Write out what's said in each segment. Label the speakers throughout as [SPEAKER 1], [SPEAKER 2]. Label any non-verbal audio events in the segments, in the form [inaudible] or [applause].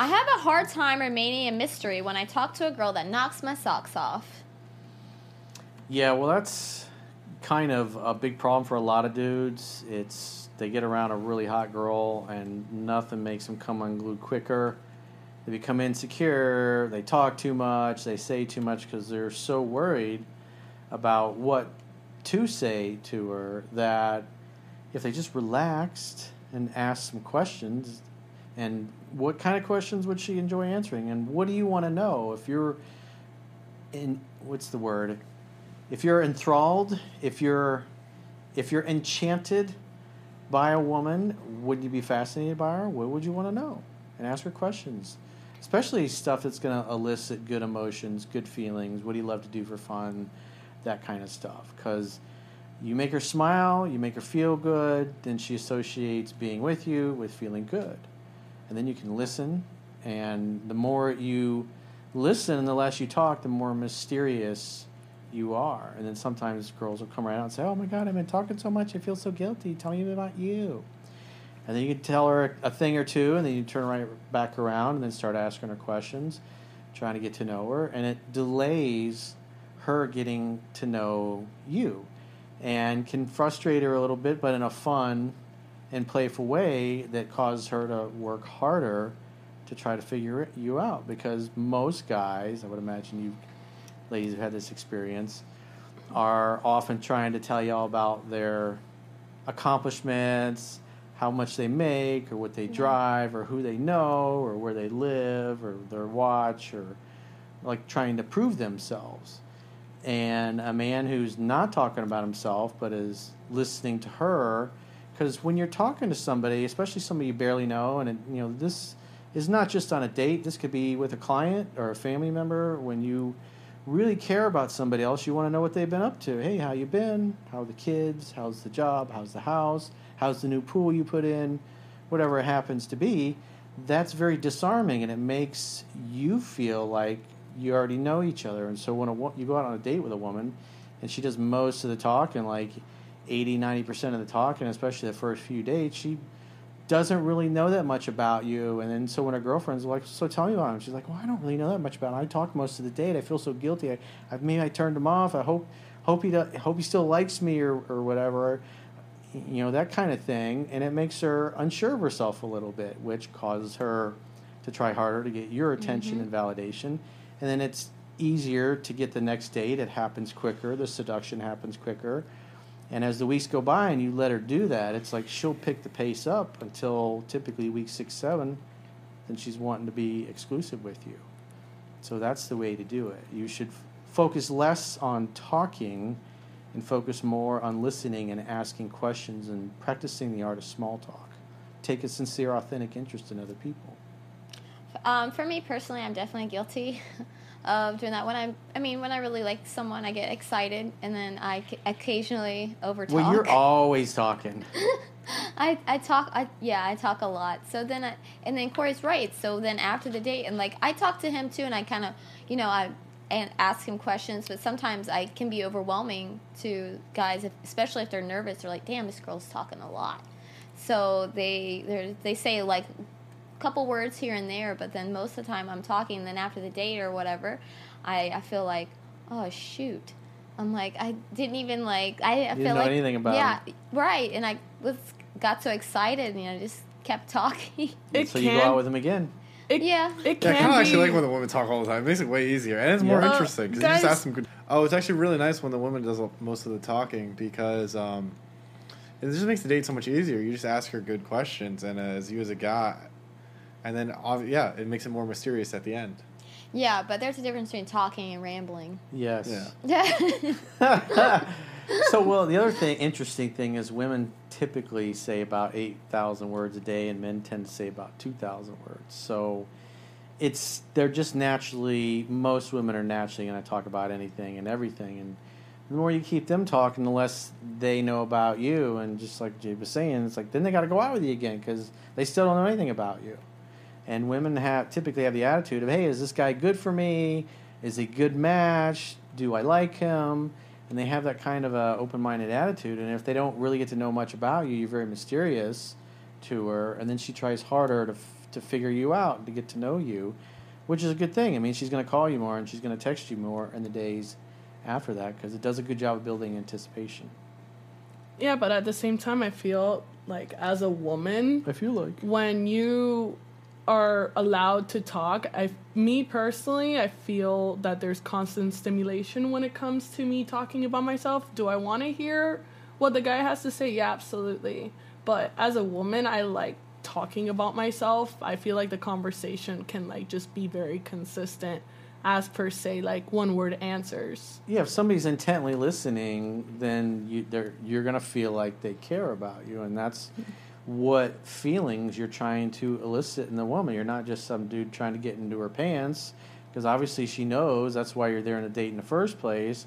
[SPEAKER 1] I have a hard time remaining a mystery when I talk to a girl that knocks my socks off.
[SPEAKER 2] Yeah, well, that's kind of a big problem for a lot of dudes. It's they get around a really hot girl and nothing makes them come unglued quicker. They become insecure. They talk too much. They say too much because they're so worried about what to say to her that if they just relaxed and asked some questions, and what kind of questions would she enjoy answering, and what do you want to know? If you're in what's the word? If you're enthralled if you're if you're enchanted by a woman would you be fascinated by her? What would you want to know? And ask her questions. Especially stuff that's going to elicit good emotions good feelings what do you love to do for fun that kind of stuff. Because you make her smile you make her feel good then she associates being with you with feeling good and then you can listen. And the more you listen and the less you talk the more mysterious you are. And then sometimes girls will come around and say oh my god i've been talking so much. I feel so guilty. Tell me about you. And then you can tell her a thing or two and then you turn right back around and then start asking her questions trying to get to know her. And it delays her getting to know you and can frustrate her a little bit but in a fun and playful way that causes her to work harder to try to figure you out because most guys i would imagine you ladies who've had this experience are often trying to tell you all about their accomplishments how much they make or what they drive or who they know or where they live or their watch or like trying to prove themselves. And a man who's not talking about himself but is listening to her because when you're talking to somebody especially somebody you barely know and you know this is not just on a date this could be with a client or a family member when you really care about somebody else you want to know what they've been up to. Hey how you been? How are the kids? How's the job? How's the house? How's the new pool you put in? Whatever it happens to be that's very disarming and it makes you feel like you already know each other. And so when a, you go out on a date with a woman and she does most of the talking like 80 90% of the talk, and especially the first few dates she doesn't really know that much about you. And then so when her girlfriend's like so tell me about him she's like well i don't really know that much about him. I talk most of the date. I feel so guilty. I, I maybe i turned him off. I hope hope he hope he still likes me or, or whatever you know that kind of thing. And it makes her unsure of herself a little bit which causes her to try harder to get your attention mm-hmm. and validation. And then it's easier to get the next date. It happens quicker. The seduction happens quicker and as the weeks go by and you let her do that it's like she'll pick the pace up until typically week six seven then she's wanting to be exclusive with you so that's the way to do it you should f- focus less on talking and focus more on listening and asking questions and practicing the art of small talk. Take a sincere, authentic interest in other people.
[SPEAKER 1] Um, for me personally, I'm definitely guilty [laughs] of doing that. When I'm, I mean, when I really like someone, I get excited, and then I c- occasionally overtalk.
[SPEAKER 2] Well, you're [laughs] always talking. [laughs]
[SPEAKER 1] I, I talk I yeah I talk a lot so then I, and then Corey's right so then after the date and like I talk to him too and I kind of you know I and ask him questions but sometimes I can be overwhelming to guys if, especially if they're nervous they're like damn this girl's talking a lot so they they they say like couple words here and there but then most of the time I'm talking then after the date or whatever I I feel like oh shoot I'm like I didn't even like I, I
[SPEAKER 2] didn't
[SPEAKER 1] feel
[SPEAKER 2] know
[SPEAKER 1] like
[SPEAKER 2] anything about
[SPEAKER 1] yeah right and I was got so excited you know just kept talking [laughs]
[SPEAKER 3] It
[SPEAKER 2] so you go out with him again.
[SPEAKER 3] It,
[SPEAKER 1] Yeah.
[SPEAKER 3] It
[SPEAKER 4] Yeah, I kind of actually like when the women talk all the time. It makes it way easier, and it's more
[SPEAKER 2] Yeah.
[SPEAKER 3] Uh,
[SPEAKER 4] interesting because you just ask them good. Oh, it's actually really nice when the woman does most of the talking because um, it just makes the date so much easier. You just ask her good questions, and as you as a guy, and then ob- yeah, it makes it more mysterious at the end.
[SPEAKER 1] Yeah, but there's a difference between talking and rambling.
[SPEAKER 2] Yes.
[SPEAKER 4] Yeah.
[SPEAKER 1] Yeah. [laughs]
[SPEAKER 2] so well, the other thing, interesting thing is women typically say about eight thousand words a day, and men tend to say about two thousand words. So it's they're just naturally most women are naturally going to talk about anything and everything and the more you keep them talking the less they know about you and just like jay was saying it's like then they got to go out with you again because they still don't know anything about you and women have typically have the attitude of hey is this guy good for me? Is he a good match? Do i like him? And they have that kind of a open-minded attitude. And if they don't really get to know much about you you're very mysterious to her. And then she tries harder to, f- to figure you out and to get to know you which is a good thing. I mean she's going to call you more and she's going to text you more in the days after that because it does a good job of building anticipation.
[SPEAKER 3] Yeah, but at the same time, I feel like as a woman,
[SPEAKER 2] i feel like
[SPEAKER 3] when you are allowed to talk, I me personally, I feel that there's constant stimulation when it comes to me talking about myself. Do I want to hear what the guy has to say? Yeah, absolutely. But as a woman, I like talking about myself. I feel like the conversation can like just be very consistent as per se like one word answers.
[SPEAKER 2] yeah if somebody's intently listening then you they're, you're going to feel like they care about you and that's what feelings you're trying to elicit in the woman you're not just some dude trying to get into her pants because obviously she knows that's why you're there in a date in the first place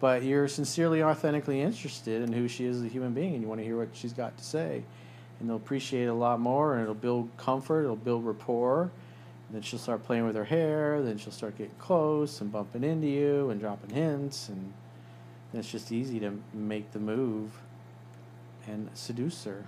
[SPEAKER 2] but you're sincerely authentically interested in who she is as a human being and you want to hear what she's got to say and they'll appreciate it a lot more and it'll build comfort it'll build rapport then she'll start playing with her hair. Then she'll start getting close and bumping into you and dropping hints, and then it's just easy to make the move and seduce her.